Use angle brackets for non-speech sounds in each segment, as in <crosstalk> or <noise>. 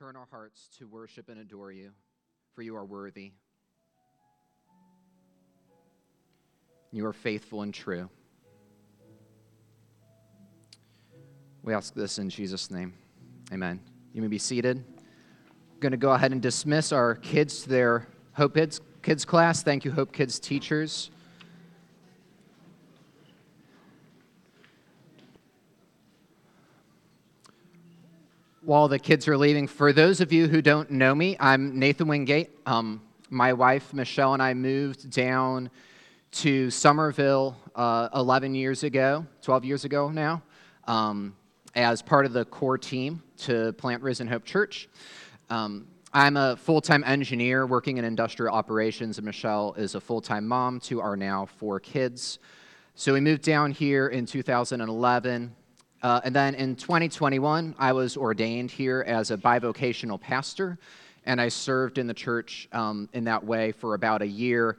turn our hearts to worship and adore you, for you are worthy. You are faithful and true. We ask this in Jesus' name. Amen. You may be seated. I'm going to go ahead and dismiss our kids to their Hope Kids, kids class. Thank you, Hope Kids teachers. While the kids are leaving, for those of you who don't know me, I'm Nathan Wingate. Um, my wife, Michelle, and I moved down to Somerville uh, 11 years ago, 12 years ago now, um, as part of the core team to plant Risen Hope Church. Um, I'm a full time engineer working in industrial operations, and Michelle is a full time mom to our now four kids. So we moved down here in 2011. Uh, and then in 2021, I was ordained here as a bivocational pastor, and I served in the church um, in that way for about a year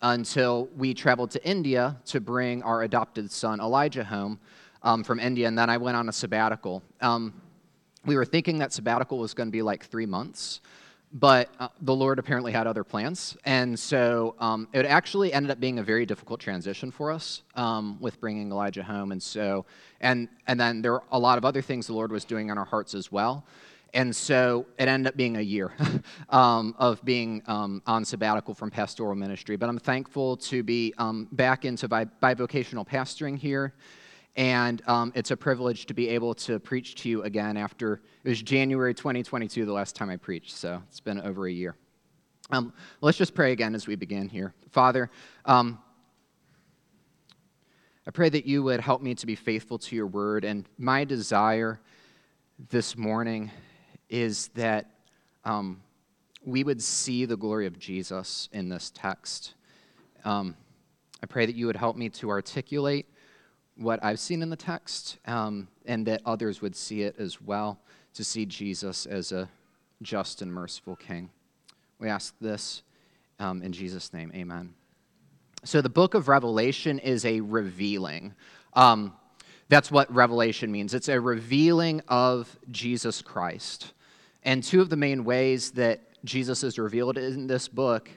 until we traveled to India to bring our adopted son Elijah home um, from India, and then I went on a sabbatical. Um, we were thinking that sabbatical was going to be like three months but uh, the Lord apparently had other plans. And so um, it actually ended up being a very difficult transition for us um, with bringing Elijah home. And so, and, and then there were a lot of other things the Lord was doing in our hearts as well. And so it ended up being a year <laughs> um, of being um, on sabbatical from pastoral ministry. But I'm thankful to be um, back into bi- bivocational pastoring here and um, it's a privilege to be able to preach to you again after it was January 2022, the last time I preached, so it's been over a year. Um, let's just pray again as we begin here. Father, um, I pray that you would help me to be faithful to your word, and my desire this morning is that um, we would see the glory of Jesus in this text. Um, I pray that you would help me to articulate what I've seen in the text, um, and that others would see it as well, to see Jesus as a just and merciful King. We ask this um, in Jesus' name, amen. So, the book of Revelation is a revealing. Um, that's what revelation means it's a revealing of Jesus Christ. And two of the main ways that Jesus is revealed in this book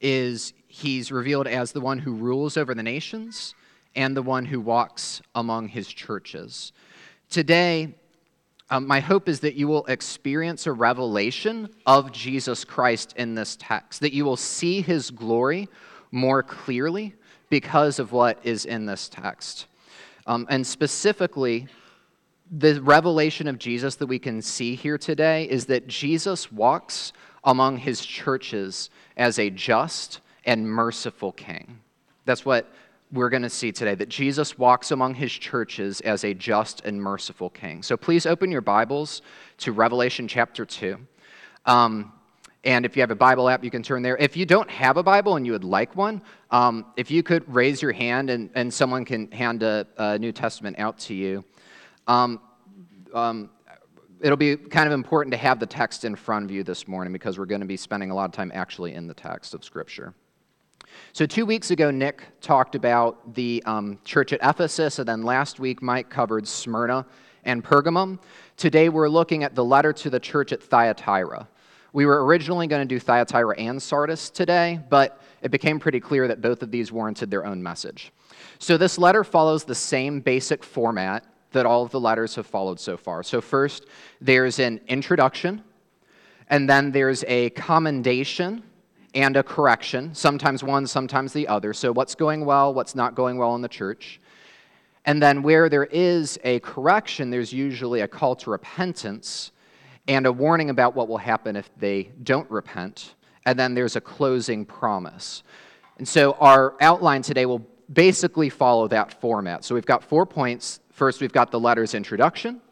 is he's revealed as the one who rules over the nations and the one who walks among his churches. Today, um, my hope is that you will experience a revelation of Jesus Christ in this text, that you will see his glory more clearly because of what is in this text. Um, and specifically, the revelation of Jesus that we can see here today is that Jesus walks among his churches as a just and merciful king. That's what we're going to see today that Jesus walks among his churches as a just and merciful king. So please open your Bibles to Revelation chapter 2. Um, and if you have a Bible app, you can turn there. If you don't have a Bible and you would like one, um, if you could raise your hand and, and someone can hand a, a New Testament out to you. Um, um, it'll be kind of important to have the text in front of you this morning because we're going to be spending a lot of time actually in the text of Scripture. So, two weeks ago, Nick talked about the um, church at Ephesus, and then last week, Mike covered Smyrna and Pergamum. Today, we're looking at the letter to the church at Thyatira. We were originally going to do Thyatira and Sardis today, but it became pretty clear that both of these warranted their own message. So, this letter follows the same basic format that all of the letters have followed so far. So, first, there's an introduction, and then there's a commendation and a correction, sometimes one, sometimes the other. So, what's going well, what's not going well in the church. And then, where there is a correction, there's usually a call to repentance and a warning about what will happen if they don't repent. And then there's a closing promise. And so, our outline today will basically follow that format. So, we've got four points. First, we've got the letter's introduction.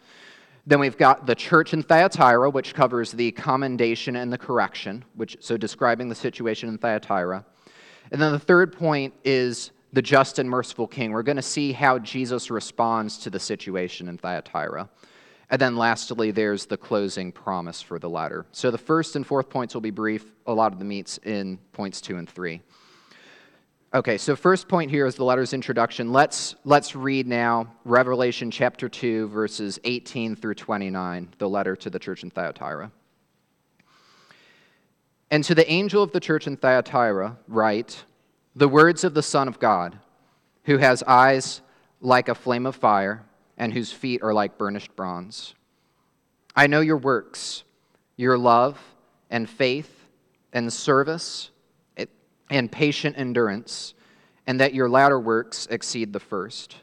Then we've got the church in Thyatira, which covers the commendation and the correction, which so describing the situation in Thyatira. And then the third point is the just and merciful king. We're going to see how Jesus responds to the situation in Thyatira. And then lastly, there's the closing promise for the latter. So the first and fourth points will be brief, a lot of the meats in points two and three. Okay, so first point here is the letter's introduction. Let's, let's read now Revelation chapter 2, verses 18 through 29, the letter to the church in Thyatira. And to the angel of the church in Thyatira, write the words of the Son of God, who has eyes like a flame of fire and whose feet are like burnished bronze. I know your works, your love and faith and service and patient endurance, and that your latter works exceed the first.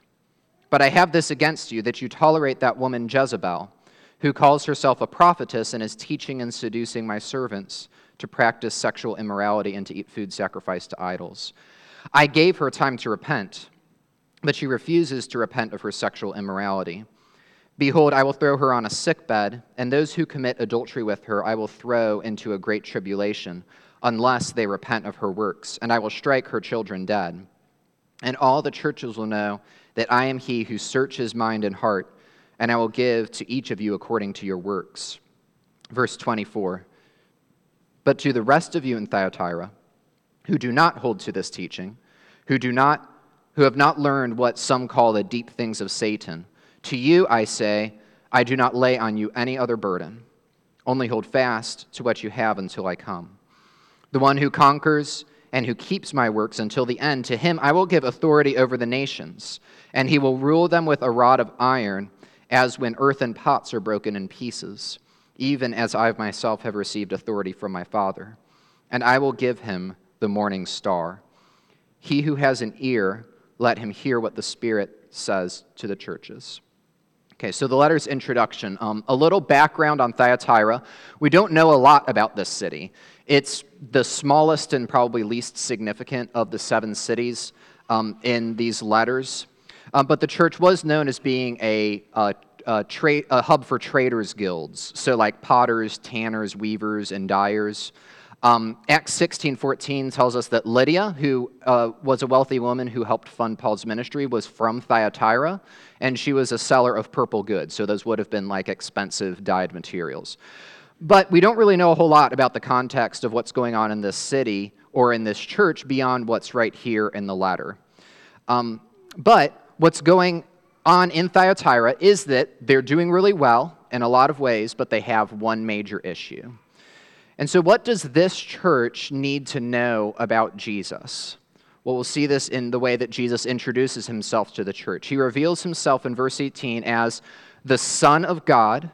But I have this against you that you tolerate that woman Jezebel, who calls herself a prophetess and is teaching and seducing my servants to practice sexual immorality and to eat food sacrificed to idols. I gave her time to repent, but she refuses to repent of her sexual immorality. Behold, I will throw her on a sick bed, and those who commit adultery with her I will throw into a great tribulation, unless they repent of her works, and I will strike her children dead. And all the churches will know that I am he who searches mind and heart, and I will give to each of you according to your works. Verse 24. But to the rest of you in Thyatira, who do not hold to this teaching, who do not who have not learned what some call the deep things of Satan, to you I say, I do not lay on you any other burden. Only hold fast to what you have until I come. The one who conquers and who keeps my works until the end, to him I will give authority over the nations, and he will rule them with a rod of iron, as when earthen pots are broken in pieces even as I myself have received authority from my Father. And I will give him the morning star. He who has an ear, let him hear what the Spirit says to the churches. Okay, so the letter's introduction. Um, a little background on Thyatira. We don't know a lot about this city. It's the smallest and probably least significant of the seven cities um, in these letters. Um, but the church was known as being a, a a, tra- a hub for traders' guilds, so like potters, tanners, weavers, and dyers. Um, Acts 16:14 tells us that Lydia, who uh, was a wealthy woman who helped fund Paul's ministry, was from Thyatira, and she was a seller of purple goods. So those would have been like expensive dyed materials. But we don't really know a whole lot about the context of what's going on in this city or in this church beyond what's right here in the letter. Um, but what's going on in Thyatira is that they're doing really well in a lot of ways, but they have one major issue. And so, what does this church need to know about Jesus? Well, we'll see this in the way that Jesus introduces himself to the church. He reveals himself in verse 18 as the Son of God,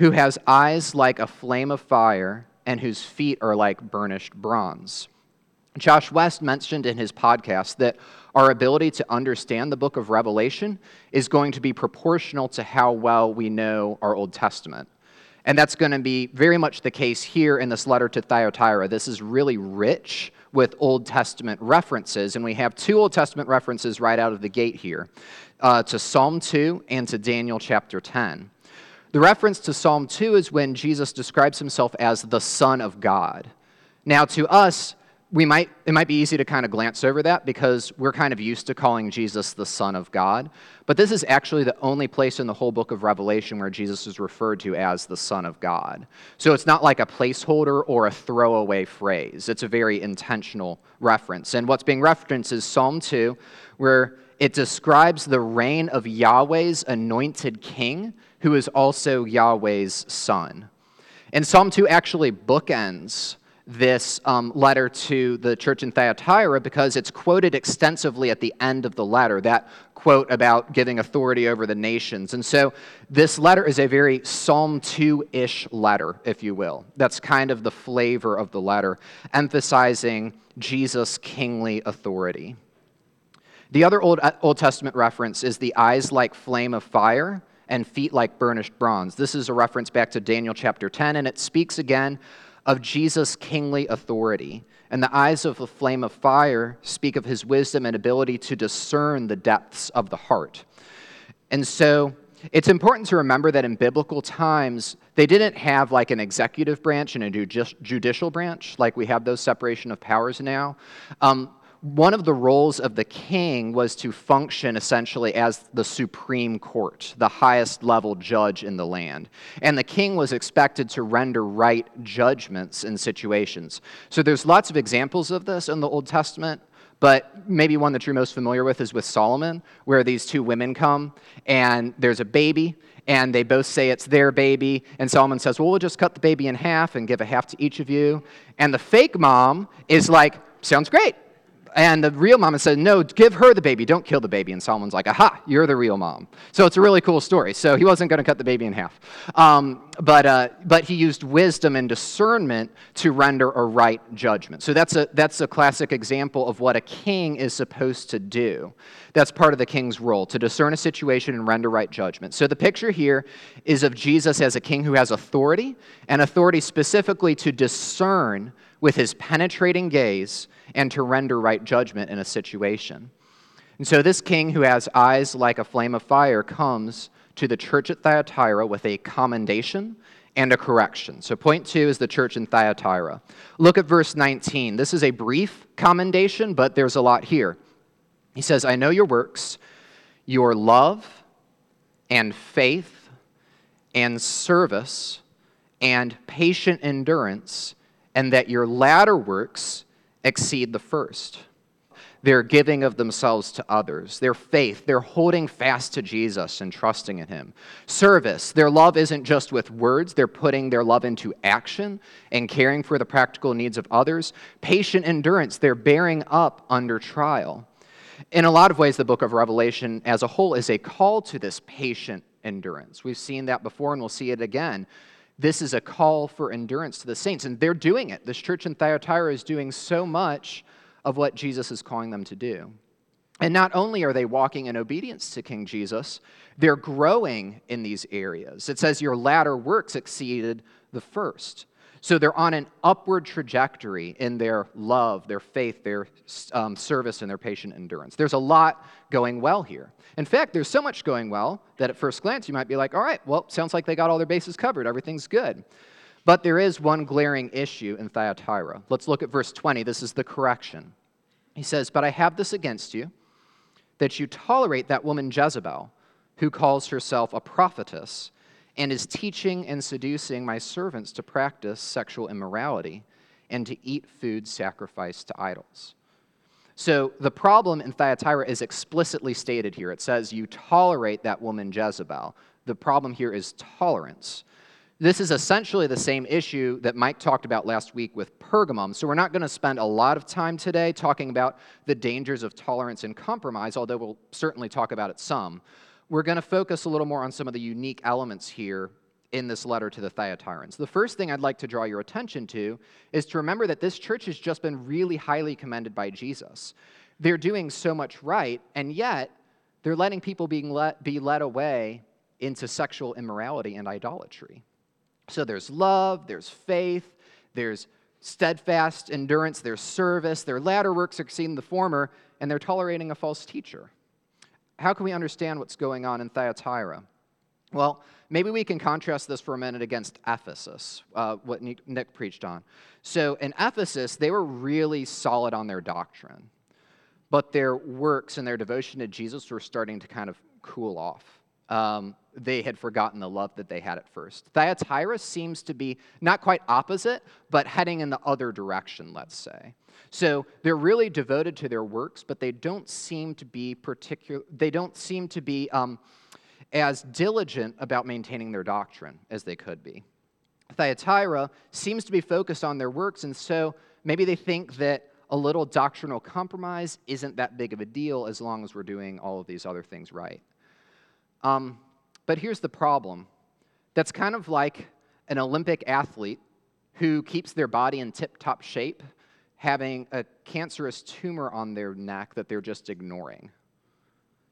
who has eyes like a flame of fire and whose feet are like burnished bronze. Josh West mentioned in his podcast that our ability to understand the book of Revelation is going to be proportional to how well we know our Old Testament. And that's going to be very much the case here in this letter to Thyatira. This is really rich with Old Testament references, and we have two Old Testament references right out of the gate here uh, to Psalm 2 and to Daniel chapter 10. The reference to Psalm 2 is when Jesus describes himself as the Son of God. Now, to us, we might it might be easy to kind of glance over that because we're kind of used to calling Jesus the son of God. But this is actually the only place in the whole book of Revelation where Jesus is referred to as the son of God. So it's not like a placeholder or a throwaway phrase. It's a very intentional reference. And what's being referenced is Psalm 2 where it describes the reign of Yahweh's anointed king who is also Yahweh's son and Psalm 2 actually bookends this um, letter to the church in Thyatira because it's quoted extensively at the end of the letter, that quote about giving authority over the nations. And so this letter is a very Psalm 2 ish letter, if you will. That's kind of the flavor of the letter, emphasizing Jesus' kingly authority. The other Old, uh, Old Testament reference is the eyes like flame of fire and feet like burnished bronze. This is a reference back to Daniel chapter 10, and it speaks again of Jesus' kingly authority. And the eyes of a flame of fire speak of his wisdom and ability to discern the depths of the heart. And so it's important to remember that in biblical times, they didn't have like an executive branch and a judicial branch, like we have those separation of powers now. Um, one of the roles of the king was to function essentially as the supreme court, the highest level judge in the land. And the king was expected to render right judgments in situations. So there's lots of examples of this in the Old Testament, But maybe one that you're most familiar with is with Solomon, where these two women come and there's a baby, and they both say it's their baby. And Solomon says, Well, we'll just cut the baby in half and give a half to each of you. And the fake mom is like, Sounds great. And the real mom said, No, give her the baby, don't kill the baby. And Solomon's like, Aha, you're the real mom. So it's a really cool story. So he wasn't going to cut the baby in half. Um, but, uh, but he used wisdom and discernment to render a right judgment. So that's a, that's a classic example of what a king is supposed to do. That's part of the king's role, to discern a situation and render right judgment. So the picture here is of Jesus as a king who has authority, and authority specifically to discern with his penetrating gaze and to render right judgment in a situation. And so this king who has eyes like a flame of fire comes to the church at Thyatira with a commendation and a correction. So, point two is the church in Thyatira. Look at verse 19. This is a brief commendation, but there's a lot here. He says, I know your works, your love and faith and service and patient endurance, and that your latter works exceed the first. Their giving of themselves to others, their faith, their holding fast to Jesus and trusting in Him. Service, their love isn't just with words, they're putting their love into action and caring for the practical needs of others. Patient endurance, they're bearing up under trial. In a lot of ways, the book of Revelation as a whole is a call to this patient endurance. We've seen that before and we'll see it again this is a call for endurance to the saints. And they're doing it. This church in Thyatira is doing so much of what Jesus is calling them to do. And not only are they walking in obedience to King Jesus, they're growing in these areas. It says, Your latter works exceeded the first. So they're on an upward trajectory in their love, their faith, their um, service, and their patient endurance. There's a lot going well here. In fact, there's so much going well that at first glance you might be like, all right, well, sounds like they got all their bases covered. Everything's good. But there is one glaring issue in Thyatira. Let's look at verse 20. This is the correction. He says, But I have this against you, that you tolerate that woman Jezebel, who calls herself a prophetess and is teaching and seducing my servants to practice sexual immorality and to eat food sacrificed to idols. So the problem in Thyatira is explicitly stated here. It says, You tolerate that woman Jezebel. The problem here is tolerance. This is essentially the same issue that Mike talked about last week with Pergamum. So we're not going to spend a lot of time today talking about the dangers of tolerance and compromise, although we'll certainly talk about it some we're going to focus a little more on some of the unique elements here in this letter to the Thyatirans. The first thing I'd like to draw your attention to is to remember that this church has just been really highly commended by Jesus. They're doing so much right, and yet they're letting people being let, be led away into sexual immorality and idolatry. So there's love, there's faith, there's steadfast endurance, there's service, their latter works exceed the former, and they're tolerating a false teacher how can we understand what's going on in Thyatira? Well, maybe we can contrast this for a minute against Ephesus, uh, what Nick preached on. So in Ephesus, they were really solid on their doctrine, but their works and their devotion to Jesus were starting to kind of cool off. Um, they had forgotten the love that they had at first. Thyatira seems to be not quite opposite, but heading in the other direction, let's say. So they're really devoted to their works, but they don't seem to be particular. They don't seem to be um, as diligent about maintaining their doctrine as they could be. Thyatira seems to be focused on their works, and so maybe they think that a little doctrinal compromise isn't that big of a deal as long as we're doing all of these other things right. Um, but here's the problem that's kind of like an Olympic athlete who keeps their body in tip top shape having a cancerous tumor on their neck that they're just ignoring.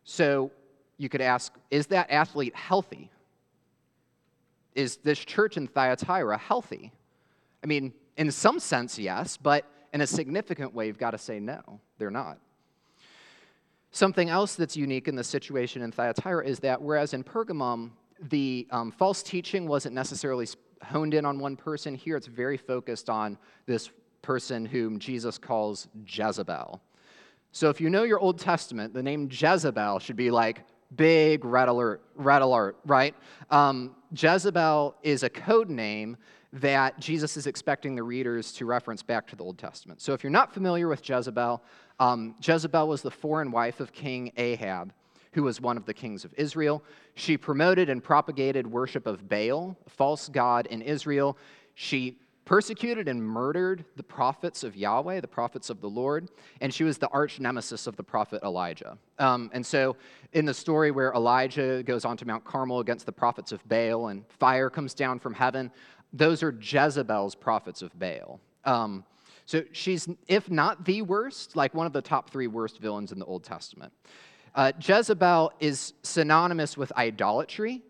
So you could ask is that athlete healthy? Is this church in Thyatira healthy? I mean, in some sense, yes, but in a significant way, you've got to say no, they're not. Something else that's unique in the situation in Thyatira is that whereas in Pergamum, the um, false teaching wasn't necessarily honed in on one person, here it's very focused on this person whom Jesus calls Jezebel. So if you know your Old Testament, the name Jezebel should be like Big red alert, red alert, right? Um, Jezebel is a code name that Jesus is expecting the readers to reference back to the Old Testament. So if you're not familiar with Jezebel, um, Jezebel was the foreign wife of King Ahab, who was one of the kings of Israel. She promoted and propagated worship of Baal, a false god in Israel. She persecuted and murdered the prophets of Yahweh, the prophets of the Lord, and she was the arch nemesis of the prophet Elijah. Um, and so, in the story where Elijah goes onto Mount Carmel against the prophets of Baal and fire comes down from heaven, those are Jezebel's prophets of Baal. Um, so she's, if not the worst, like one of the top three worst villains in the Old Testament. Uh, Jezebel is synonymous with idolatry,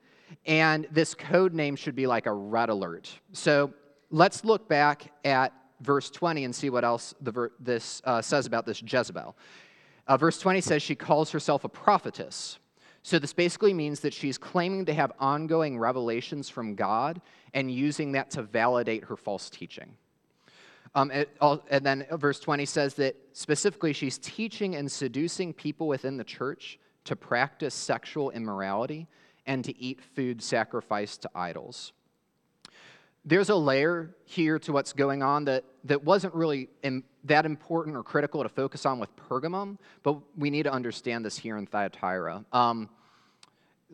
and this code name should be like a red alert. So let's look back at verse 20 and see what else ver- this uh, says about this Jezebel. Uh, verse 20 says she calls herself a prophetess. So, this basically means that she's claiming to have ongoing revelations from God and using that to validate her false teaching. Um, and then verse 20 says that specifically she's teaching and seducing people within the church to practice sexual immorality and to eat food sacrificed to idols. There's a layer here to what's going on that, that wasn't really in, that important or critical to focus on with Pergamum, but we need to understand this here in Thyatira. Um,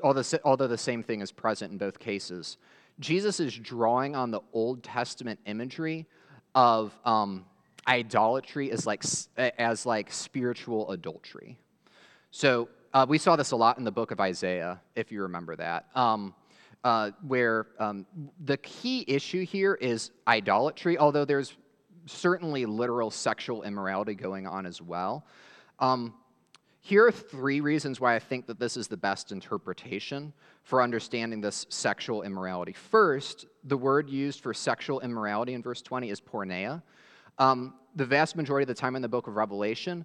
although, although the same thing is present in both cases. Jesus is drawing on the Old Testament imagery of um, idolatry as like, as like spiritual adultery. So uh, we saw this a lot in the book of Isaiah, if you remember that, um, uh, where um, the key issue here is idolatry, although there's certainly literal sexual immorality going on as well. Um, here are three reasons why I think that this is the best interpretation for understanding this sexual immorality. First, the word used for sexual immorality in verse 20 is porneia. Um, the vast majority of the time in the book of Revelation,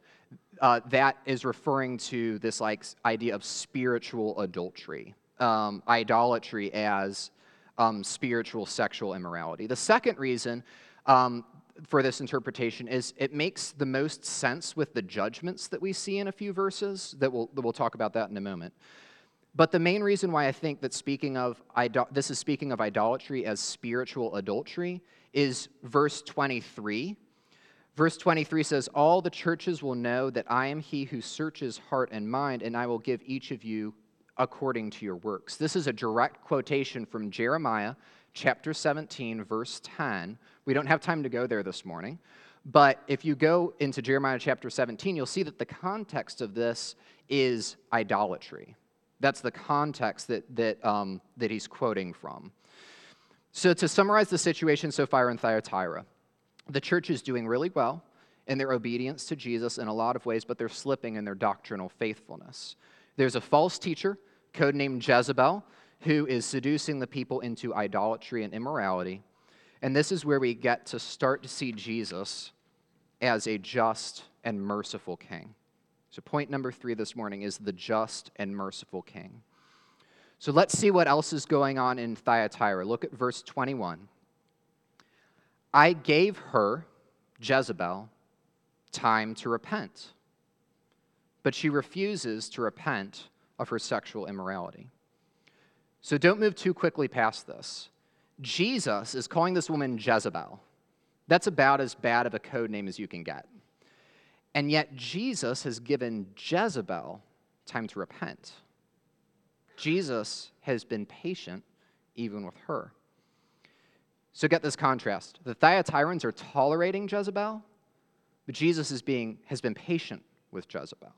uh, that is referring to this like idea of spiritual adultery, um, idolatry as um, spiritual sexual immorality. The second reason um, for this interpretation is it makes the most sense with the judgments that we see in a few verses that we'll, that we'll talk about that in a moment but the main reason why i think that speaking of this is speaking of idolatry as spiritual adultery is verse 23 verse 23 says all the churches will know that i am he who searches heart and mind and i will give each of you according to your works this is a direct quotation from jeremiah chapter 17, verse 10. We don't have time to go there this morning, but if you go into Jeremiah chapter 17, you'll see that the context of this is idolatry. That's the context that, that, um, that he's quoting from. So, to summarize the situation so far in Thyatira, the church is doing really well in their obedience to Jesus in a lot of ways, but they're slipping in their doctrinal faithfulness. There's a false teacher, codenamed Jezebel, who is seducing the people into idolatry and immorality. And this is where we get to start to see Jesus as a just and merciful king. So, point number three this morning is the just and merciful king. So, let's see what else is going on in Thyatira. Look at verse 21. I gave her, Jezebel, time to repent, but she refuses to repent of her sexual immorality. So don't move too quickly past this. Jesus is calling this woman Jezebel. That's about as bad of a code name as you can get. And yet, Jesus has given Jezebel time to repent. Jesus has been patient even with her. So get this contrast. The Thyatirans are tolerating Jezebel, but Jesus is being, has been patient with Jezebel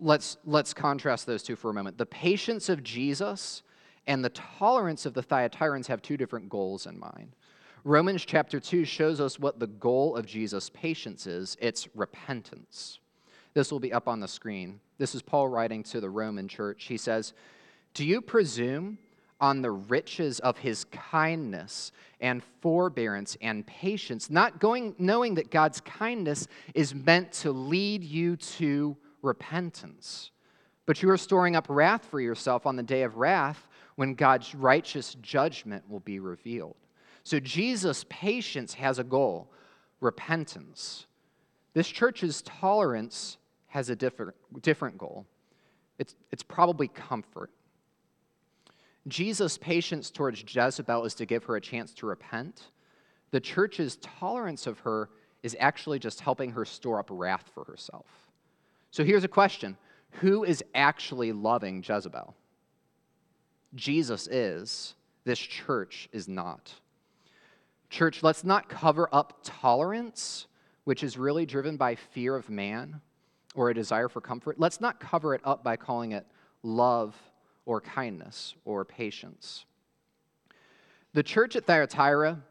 let's, let's contrast those two for a moment. The patience of Jesus and the tolerance of the Thyatirans have two different goals in mind. Romans chapter 2 shows us what the goal of Jesus' patience is it's repentance. This will be up on the screen. This is Paul writing to the Roman church. He says, Do you presume on the riches of his kindness and forbearance and patience, not going, knowing that God's kindness is meant to lead you to repentance. But you are storing up wrath for yourself on the day of wrath when God's righteous judgment will be revealed. So Jesus' patience has a goal repentance. This church's tolerance has a different, different goal it's, it's probably comfort. Jesus' patience towards Jezebel is to give her a chance to repent. The church's tolerance of her is actually just helping her store up wrath for herself. So here's a question Who is actually loving Jezebel? Jesus is. This church is not. Church, let's not cover up tolerance, which is really driven by fear of man or a desire for comfort. Let's not cover it up by calling it love or kindness or patience. The church at Thyatira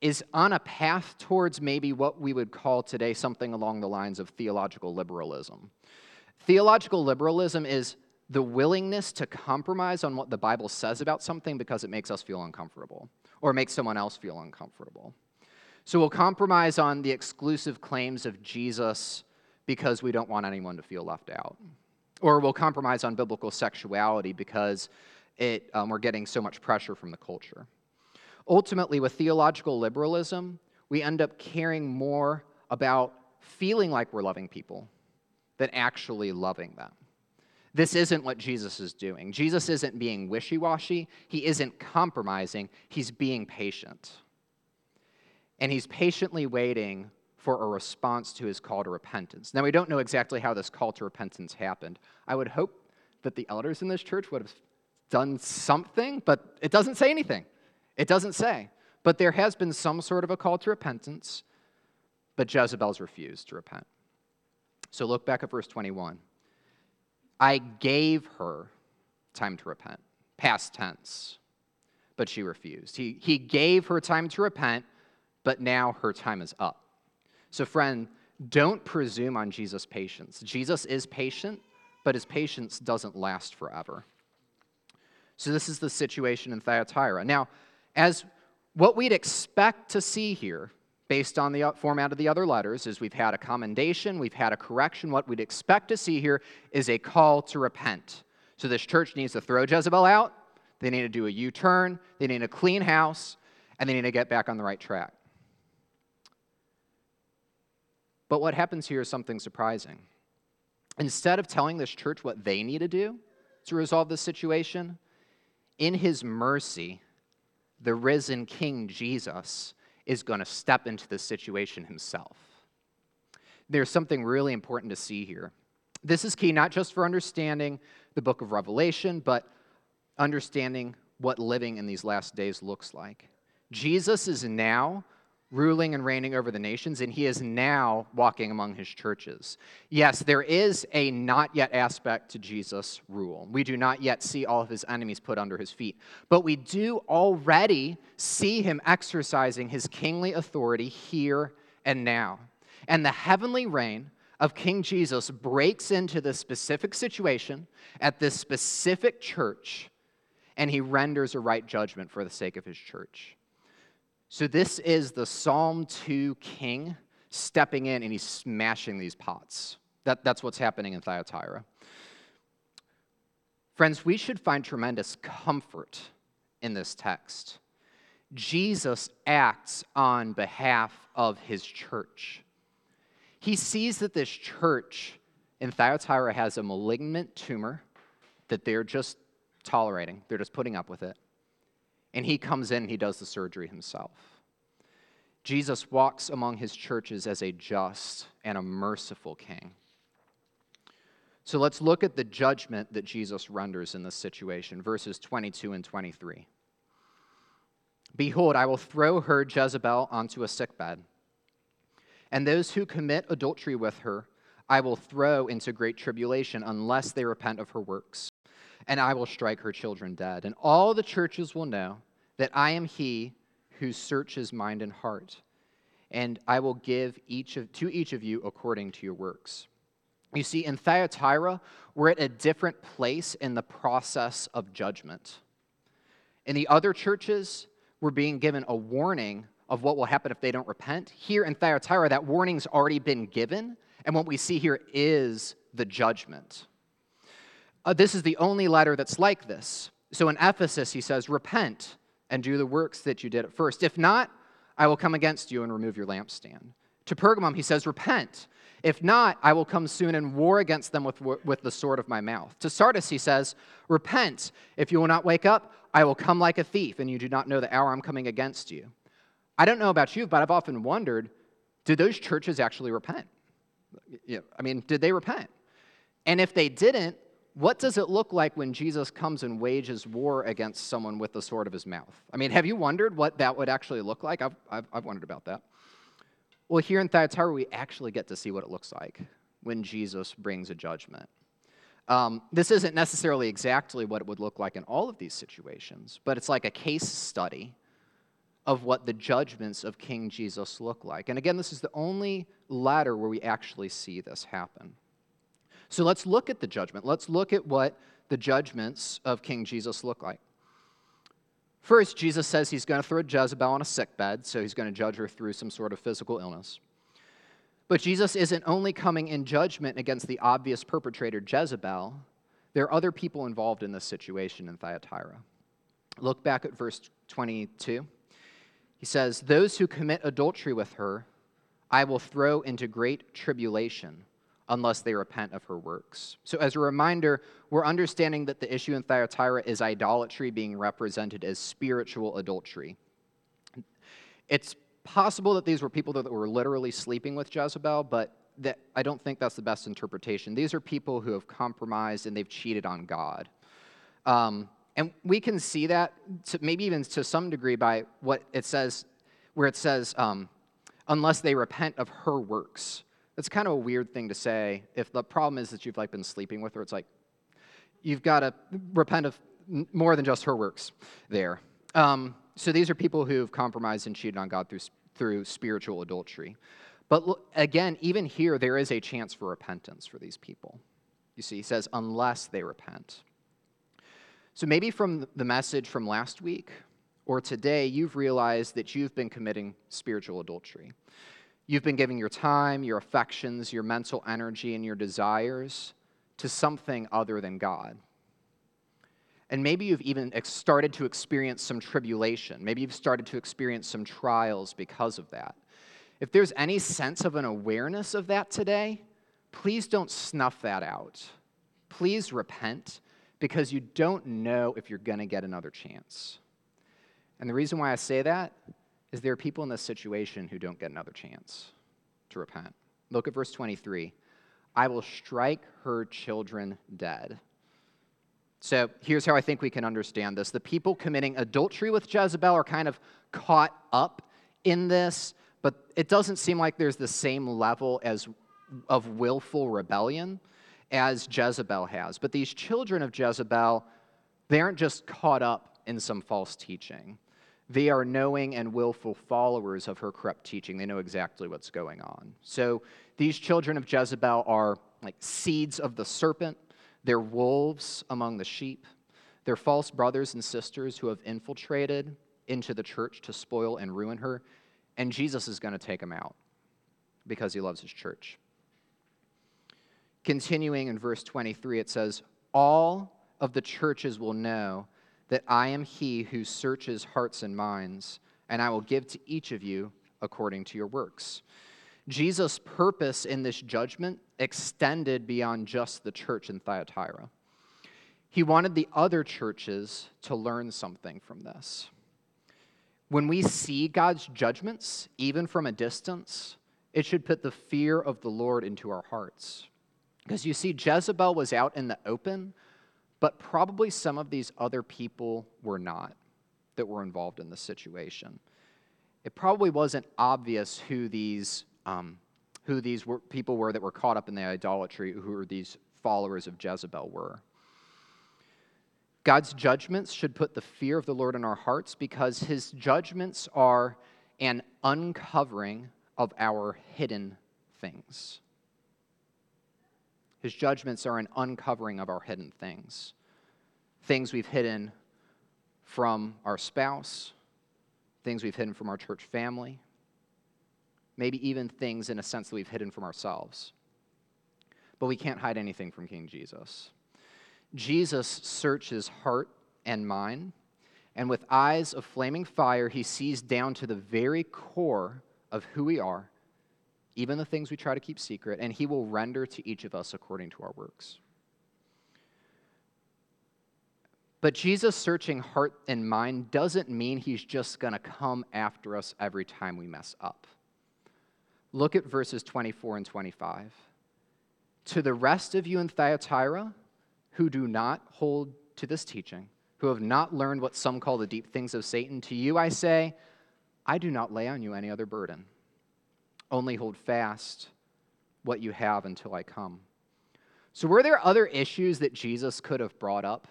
is on a path towards maybe what we would call today something along the lines of theological liberalism. Theological liberalism is the willingness to compromise on what the Bible says about something because it makes us feel uncomfortable or makes someone else feel uncomfortable. So we'll compromise on the exclusive claims of Jesus because we don't want anyone to feel left out. Or we'll compromise on biblical sexuality because it, um, we're getting so much pressure from the culture. Ultimately, with theological liberalism, we end up caring more about feeling like we're loving people than actually loving them. This isn't what Jesus is doing. Jesus isn't being wishy washy, he isn't compromising, he's being patient. And he's patiently waiting for a response to his call to repentance. Now, we don't know exactly how this call to repentance happened. I would hope that the elders in this church would have done something, but it doesn't say anything. It doesn't say. But there has been some sort of a call to repentance, but Jezebel's refused to repent. So look back at verse 21. I gave her time to repent, past tense, but she refused. He, he gave her time to repent, but now her time is up. So, friend, don't presume on Jesus' patience. Jesus is patient, but his patience doesn't last forever. So, this is the situation in Thyatira. Now, as what we'd expect to see here, based on the format of the other letters, is we've had a commendation, we've had a correction. What we'd expect to see here is a call to repent. So, this church needs to throw Jezebel out, they need to do a U turn, they need a clean house, and they need to get back on the right track. But what happens here is something surprising. Instead of telling this church what they need to do to resolve this situation, in his mercy, the risen King Jesus is going to step into the situation himself. There's something really important to see here. This is key not just for understanding the book of Revelation, but understanding what living in these last days looks like. Jesus is now ruling and reigning over the nations, and he is now walking among his churches. Yes, there is a not yet aspect to Jesus' rule. We do not yet see all of his enemies put under his feet, but we do already see him exercising his kingly authority here and now. And the heavenly reign of King Jesus breaks into this specific situation at this specific church, and he renders a right judgment for the sake of his church. So, this is the Psalm 2 king stepping in and he's smashing these pots. That, that's what's happening in Thyatira. Friends, we should find tremendous comfort in this text. Jesus acts on behalf of his church. He sees that this church in Thyatira has a malignant tumor that they're just tolerating, they're just putting up with it. And he comes in and he does the surgery himself. Jesus walks among his churches as a just and a merciful king. So let's look at the judgment that Jesus renders in this situation, verses 22 and 23. Behold, I will throw her, Jezebel, onto a sickbed, and those who commit adultery with her I will throw into great tribulation unless they repent of her works and I will strike her children dead. And all the churches will know that I am he who searches mind and heart, and I will give each of, to each of you according to your works. You see, in Thyatira, we're at a different place in the process of judgment. In the other churches, we're being given a warning of what will happen if they don't repent. Here in Thyatira, that warning's already been given, and what we see here is the judgment. Uh, this is the only letter that's like this. So in Ephesus, he says, Repent and do the works that you did at first. If not, I will come against you and remove your lampstand. To Pergamum, he says, Repent. If not, I will come soon and war against them with, with the sword of my mouth. To Sardis, he says, Repent. If you will not wake up, I will come like a thief, and you do not know the hour I'm coming against you. I don't know about you, but I've often wondered did those churches actually repent? I mean, did they repent? And if they didn't, what does it look like when Jesus comes and wages war against someone with the sword of his mouth? I mean, have you wondered what that would actually look like? I've, I've, I've wondered about that. Well, here in Thyatira, we actually get to see what it looks like when Jesus brings a judgment. Um, this isn't necessarily exactly what it would look like in all of these situations, but it's like a case study of what the judgments of King Jesus look like. And again, this is the only letter where we actually see this happen. So let's look at the judgment. Let's look at what the judgments of King Jesus look like. First, Jesus says he's going to throw Jezebel on a sick bed, so he's going to judge her through some sort of physical illness. But Jesus isn't only coming in judgment against the obvious perpetrator, Jezebel. There are other people involved in this situation in Thyatira. Look back at verse 22. He says, Those who commit adultery with her, I will throw into great tribulation unless they repent of her works. So, as a reminder, we're understanding that the issue in Thyatira is idolatry being represented as spiritual adultery. It's possible that these were people that were literally sleeping with Jezebel, but that, I don't think that's the best interpretation. These are people who have compromised and they've cheated on God. Um, and we can see that, to, maybe even to some degree, by what it says, where it says, um, unless they repent of her works. That's kind of a weird thing to say. If the problem is that you've like been sleeping with her, it's like you've got to repent of more than just her works there. Um, so these are people who've compromised and cheated on God through, through spiritual adultery. But again, even here, there is a chance for repentance for these people. You see, he says, unless they repent. So maybe from the message from last week or today, you've realized that you've been committing spiritual adultery. You've been giving your time, your affections, your mental energy, and your desires to something other than God. And maybe you've even started to experience some tribulation. Maybe you've started to experience some trials because of that. If there's any sense of an awareness of that today, please don't snuff that out. Please repent because you don't know if you're going to get another chance. And the reason why I say that is there are people in this situation who don't get another chance to repent. Look at verse 23. I will strike her children dead. So here's how I think we can understand this. The people committing adultery with Jezebel are kind of caught up in this, but it doesn't seem like there's the same level as of willful rebellion as Jezebel has. But these children of Jezebel, they aren't just caught up in some false teaching. They are knowing and willful followers of her corrupt teaching. They know exactly what's going on. So these children of Jezebel are like seeds of the serpent, they're wolves among the sheep. They're false brothers and sisters who have infiltrated into the church to spoil and ruin her. And Jesus is going to take them out because he loves his church. Continuing in verse 23, it says, All of the churches will know that I am he who searches hearts and minds, and I will give to each of you according to your works. Jesus' purpose in this judgment extended beyond just the church in Thyatira. He wanted the other churches to learn something from this. When we see God's judgments, even from a distance, it should put the fear of the Lord into our hearts. Because you see, Jezebel was out in the open but probably some of these other people were not that were involved in the situation. It probably wasn't obvious who these, um, who these were, people were that were caught up in the idolatry, who these followers of Jezebel were. God's judgments should put the fear of the Lord in our hearts because his judgments are an uncovering of our hidden things. His judgments are an uncovering of our hidden things. Things we've hidden from our spouse, things we've hidden from our church family, maybe even things in a sense that we've hidden from ourselves. But we can't hide anything from King Jesus. Jesus searches heart and mind, and with eyes of flaming fire, he sees down to the very core of who we are even the things we try to keep secret, and he will render to each of us according to our works. But Jesus' searching heart and mind doesn't mean he's just going to come after us every time we mess up. Look at verses 24 and 25. To the rest of you in Thyatira who do not hold to this teaching, who have not learned what some call the deep things of Satan, to you I say, I do not lay on you any other burden. Only hold fast what you have until I come. So, were there other issues that Jesus could have brought up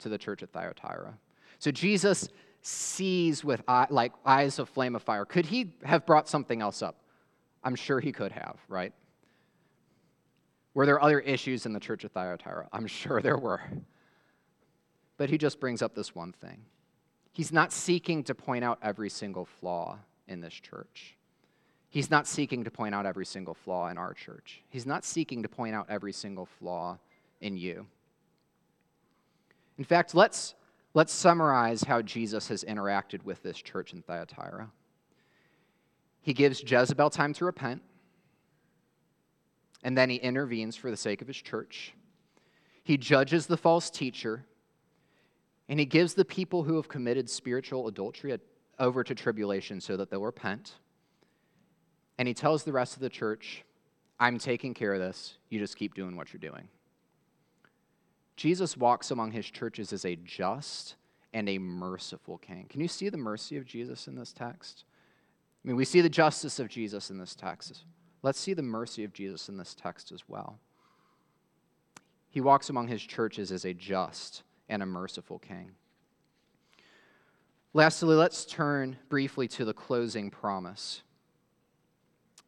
to the church at Thyatira? So, Jesus sees with eye, like eyes of flame of fire. Could he have brought something else up? I'm sure he could have, right? Were there other issues in the church of Thyatira? I'm sure there were. But he just brings up this one thing. He's not seeking to point out every single flaw in this church. He's not seeking to point out every single flaw in our church. He's not seeking to point out every single flaw in you. In fact, let's, let's summarize how Jesus has interacted with this church in Thyatira. He gives Jezebel time to repent, and then he intervenes for the sake of his church. He judges the false teacher, and he gives the people who have committed spiritual adultery over to tribulation so that they'll repent. And he tells the rest of the church, I'm taking care of this. You just keep doing what you're doing. Jesus walks among his churches as a just and a merciful king. Can you see the mercy of Jesus in this text? I mean, we see the justice of Jesus in this text. Let's see the mercy of Jesus in this text as well. He walks among his churches as a just and a merciful king. Lastly, let's turn briefly to the closing promise,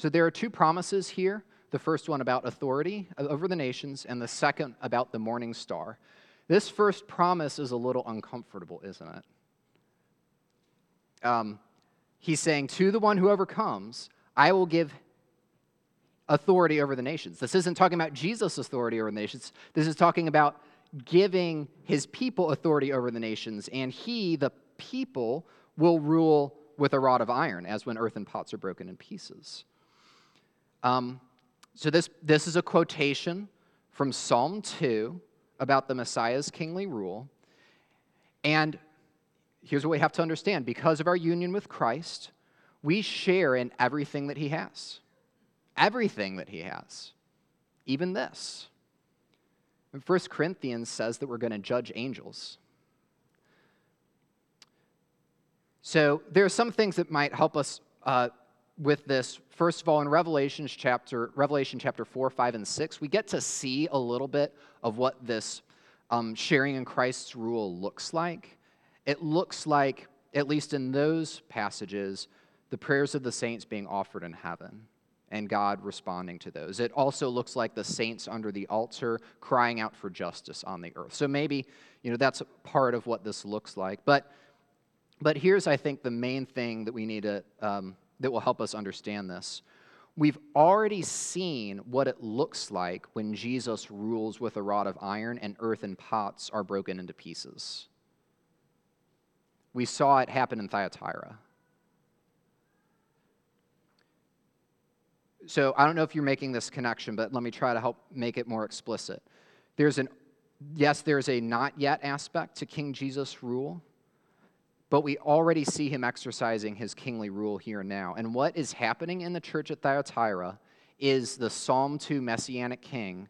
So there are two promises here the first one about authority over the nations, and the second about the morning star. This first promise is a little uncomfortable, isn't it? Um, he's saying, To the one who overcomes, I will give authority over the nations. This isn't talking about Jesus' authority over the nations. This is talking about giving his people authority over the nations, and he, the people, will rule with a rod of iron, as when earthen pots are broken in pieces. Um, so, this, this is a quotation from Psalm 2 about the Messiah's kingly rule. And here's what we have to understand because of our union with Christ, we share in everything that he has. Everything that he has. Even this. And 1 Corinthians says that we're going to judge angels. So there are some things that might help us uh, with this. First of all, in Revelation chapter, Revelation chapter 4, 5, and 6, we get to see a little bit of what this um, sharing in Christ's rule looks like it looks like, at least in those passages, the prayers of the saints being offered in heaven and God responding to those. It also looks like the saints under the altar crying out for justice on the earth. So maybe, you know, that's part of what this looks like. But, but here's, I think, the main thing that we need to, um, that will help us understand this. We've already seen what it looks like when Jesus rules with a rod of iron and earthen pots are broken into pieces. We saw it happen in Thyatira. So I don't know if you're making this connection, but let me try to help make it more explicit. There's an yes, there's a not yet aspect to King Jesus' rule, but we already see him exercising his kingly rule here and now. And what is happening in the church at Thyatira is the Psalm 2 messianic king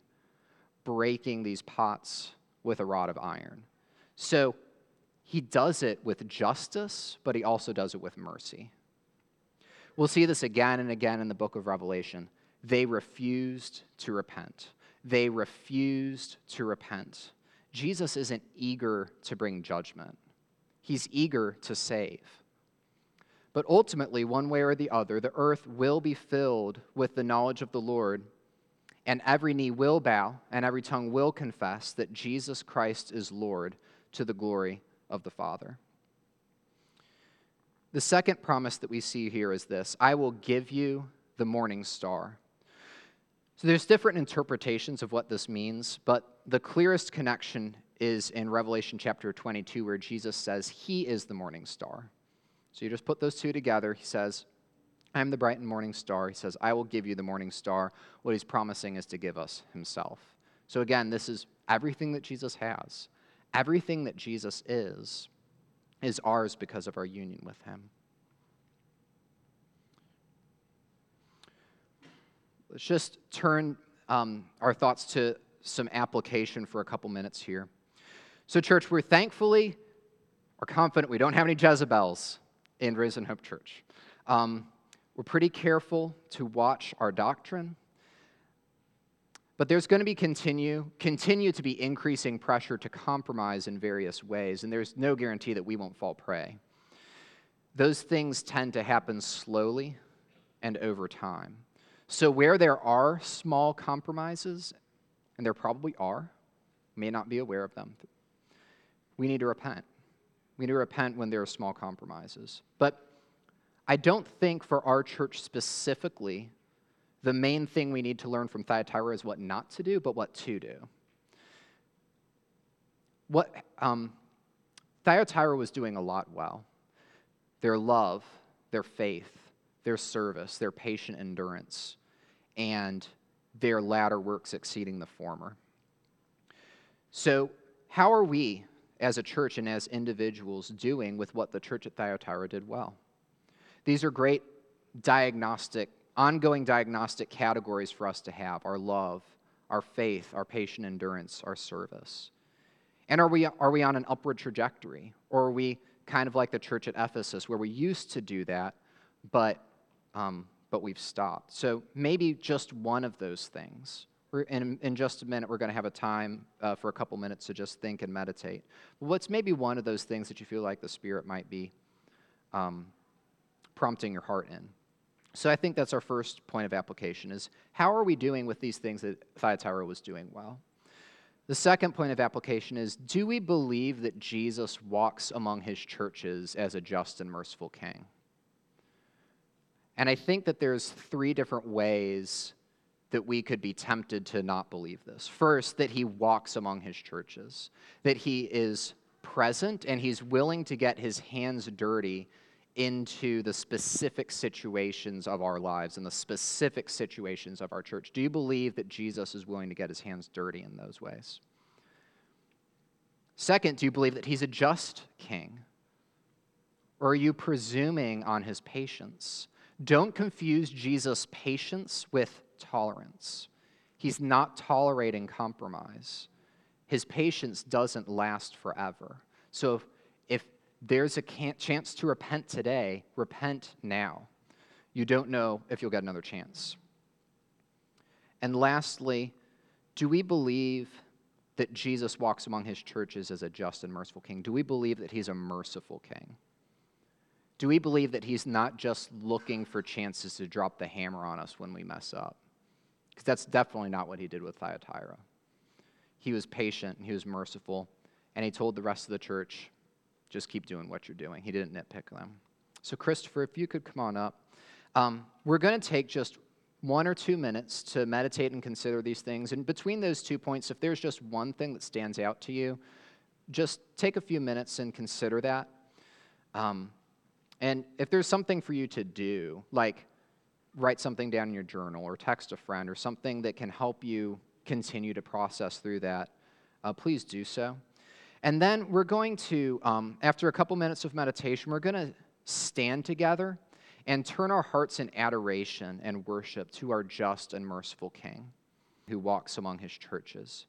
breaking these pots with a rod of iron. So he does it with justice, but he also does it with mercy. We'll see this again and again in the book of Revelation. They refused to repent. They refused to repent. Jesus isn't eager to bring judgment, he's eager to save. But ultimately, one way or the other, the earth will be filled with the knowledge of the Lord, and every knee will bow, and every tongue will confess that Jesus Christ is Lord to the glory of the Father. The second promise that we see here is this I will give you the morning star. So there's different interpretations of what this means, but the clearest connection is in Revelation chapter 22, where Jesus says, He is the morning star. So you just put those two together. He says, I am the bright and morning star. He says, I will give you the morning star. What he's promising is to give us himself. So again, this is everything that Jesus has. Everything that Jesus is, is ours because of our union with him. Let's just turn um, our thoughts to some application for a couple minutes here. So, church, we're thankfully are confident we don't have any Jezebels in Risen Hope Church. Um, we're pretty careful to watch our doctrine, but there's going to be continue continue to be increasing pressure to compromise in various ways, and there's no guarantee that we won't fall prey. Those things tend to happen slowly and over time. So, where there are small compromises, and there probably are, may not be aware of them, we need to repent. We need to repent when there are small compromises. But I don't think for our church specifically, the main thing we need to learn from Thyatira is what not to do, but what to do. What um, Thyatira was doing a lot well their love, their faith, their service, their patient endurance and their latter works exceeding the former. So, how are we as a church and as individuals doing with what the church at Thyatira did well? These are great diagnostic, ongoing diagnostic categories for us to have our love, our faith, our patient endurance, our service. And are we, are we on an upward trajectory? Or are we kind of like the church at Ephesus, where we used to do that, but um, but we've stopped. So maybe just one of those things. In, in, just a minute, we're going to have a time uh, for a couple minutes to just think and meditate. What's maybe one of those things that you feel like the Spirit might be um, prompting your heart in? So I think that's our first point of application is how are we doing with these things that Thyatira was doing well? The second point of application is do we believe that Jesus walks among his churches as a just and merciful king? And I think that there's three different ways that we could be tempted to not believe this. First, that he walks among his churches, that he is present and he's willing to get his hands dirty into the specific situations of our lives and the specific situations of our church. Do you believe that Jesus is willing to get his hands dirty in those ways? Second, do you believe that he's a just king? Or are you presuming on his patience? Don't confuse Jesus' patience with tolerance. He's not tolerating compromise. His patience doesn't last forever. So if, if there's a chance to repent today, repent now. You don't know if you'll get another chance. And lastly, do we believe that Jesus walks among his churches as a just and merciful king? Do we believe that he's a merciful king? Do we believe that he's not just looking for chances to drop the hammer on us when we mess up? Because that's definitely not what he did with Thyatira. He was patient and he was merciful, and he told the rest of the church, just keep doing what you're doing. He didn't nitpick them. So, Christopher, if you could come on up. Um, we're going to take just one or two minutes to meditate and consider these things. And between those two points, if there's just one thing that stands out to you, just take a few minutes and consider that. Um, and if there's something for you to do, like write something down in your journal or text a friend or something that can help you continue to process through that, uh, please do so. And then we're going to, um, after a couple minutes of meditation, we're going to stand together and turn our hearts in adoration and worship to our just and merciful King who walks among his churches.